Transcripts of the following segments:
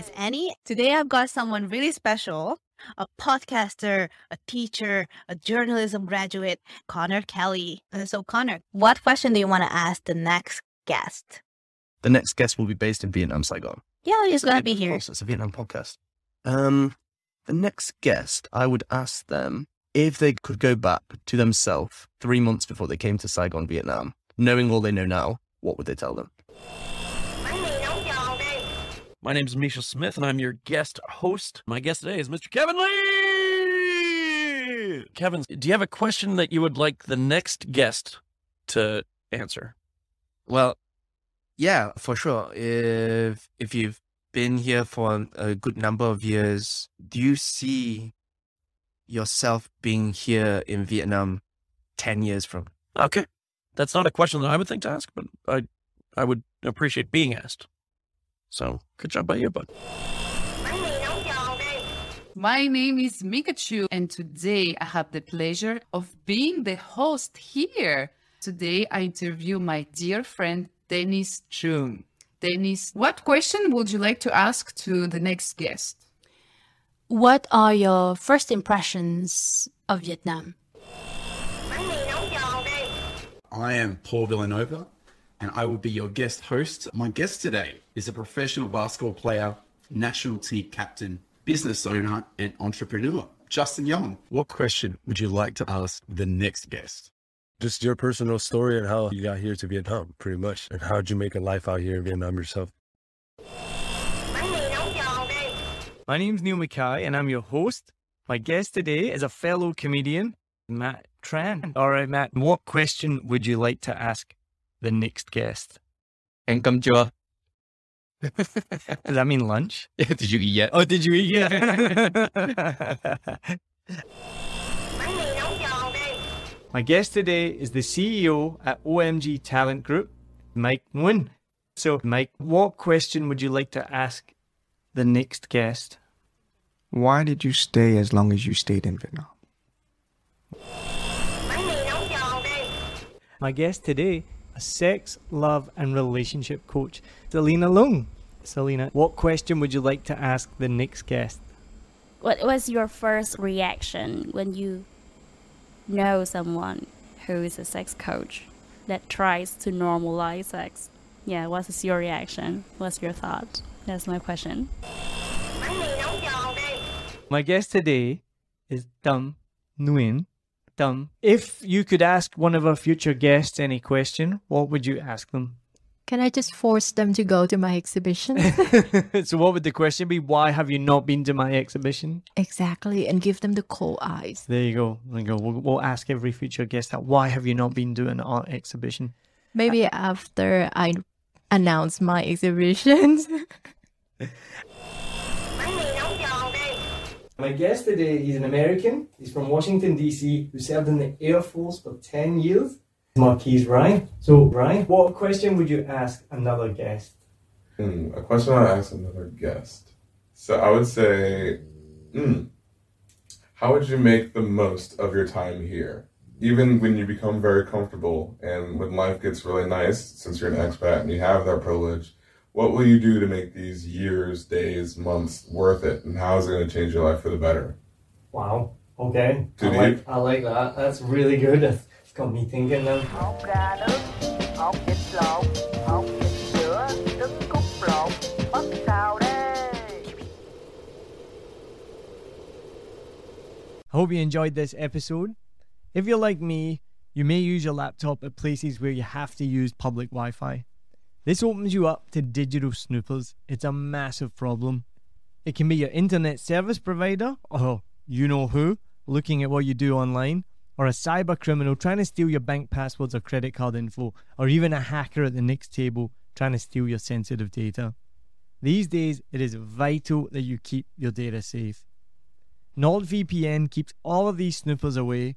Is Annie. Today I've got someone really special a podcaster, a teacher, a journalism graduate, Connor Kelly. Uh, So, Connor, what question do you want to ask the next guest? The next guest will be based in Vietnam, Saigon. Yeah, he's going to be here. oh, it's a Vietnam podcast. Um, the next guest, I would ask them if they could go back to themselves three months before they came to Saigon, Vietnam, knowing all they know now. What would they tell them? My name is Misha Smith, and I'm your guest host. My guest today is Mr. Kevin Lee. Kevin, do you have a question that you would like the next guest to answer? Well, yeah, for sure. If if you've been here for a good number of years, do you see yourself being here in Vietnam ten years from? Okay, that's not a question that I would think to ask, but I, I would appreciate being asked. So, good job by you, bud. bánh mì nấu giòn đi My name is Mikachu, and today I have the pleasure of being the host here. Today I interview my dear friend Dennis Chung. Dennis, what question would you like to ask to the next guest? What are your first impressions of Vietnam? bánh mì nấu giòn đi I am Paul Villanova, and I will be your guest host. My guest today is a professional basketball player, national team captain, business owner, and entrepreneur, Justin Young. What question would you like to ask the next guest? just your personal story and how you got here to Vietnam, pretty much, and how'd you make a life out here in Vietnam yourself? bánh mì nấu My name's Neil Mackay and I'm your host. My guest today is a fellow comedian, Matt Tran. All right, Matt, what question would you like to ask the next guest? Ăn cơm chưa? Does that mean lunch? Did you eat yet? Oh, did you eat yet? bánh mì nấu giòn đi My guest today is the CEO at OMG Talent Group, Mike Nguyen. So, Mike, what question would you like to ask the next guest? Why did you stay as long as you stayed in Vietnam? bánh mì nấu giòn đi My guest today, a sex, love, and relationship coach, Selena Lung. Selena, what question would you like to ask the next guest? what was your first reaction when you know someone who is a sex coach that tries to normalize sex? Yeah, what is your reaction? What's your thought? That's my question. My guest today is Dum Nguyen. Dum, if you could ask one of our future guests any question, what would you ask them? Can I just force them to go to my exhibition? so, what would the question be? Why have you not been to my exhibition? exactly, and give them the cold eyes. There you go. There you go. We'll, we'll ask every future guest that. Why have you not been to an art exhibition? Maybe after I announce my exhibitions. My guest today, he's an American. He's from Washington, D.C., who served in the Air Force for 10 years. Marquise Ryan. So, Ryan, what question would you ask another guest? Hmm, a question I ask another guest. So I would say, hmm, how would you make the most of your time here? Even when you become very comfortable and when life gets really nice, since you're an expat and you have that privilege, what will you do to make these years, days, months worth it? And how is it going to change your life for the better? Wow. Okay. Too I deep? like, I like that. That's really good. It's got me thinking now. hột gà nướng hột vịt lộn hột vịt sữa trứng cút lộn bắp xào đây I hope you enjoyed this episode. If you're like me, you may use your laptop at places where you have to use public Wi Fi. This opens you up to digital snoopers. It's a massive problem. It can be your internet service provider, or you know who, looking at what you do online, or a cyber criminal trying to steal your bank passwords or credit card info, or even a hacker at the next table trying to steal your sensitive data. These days, it is vital that you keep your data safe. NordVPN keeps all of these snoopers away.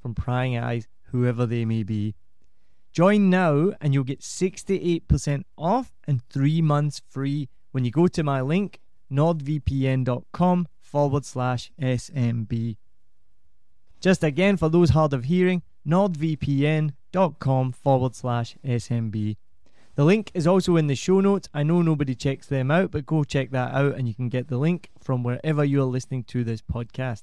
from prying eyes, whoever they may be. Join now, and you'll get 68% off and three months free when you go to my link, nordvpn.com forward slash SMB. Just again, for those hard of hearing, nordvpn.com forward slash SMB. The link is also in the show notes. I know nobody checks them out, but go check that out and you can get the link from wherever you are listening to this podcast.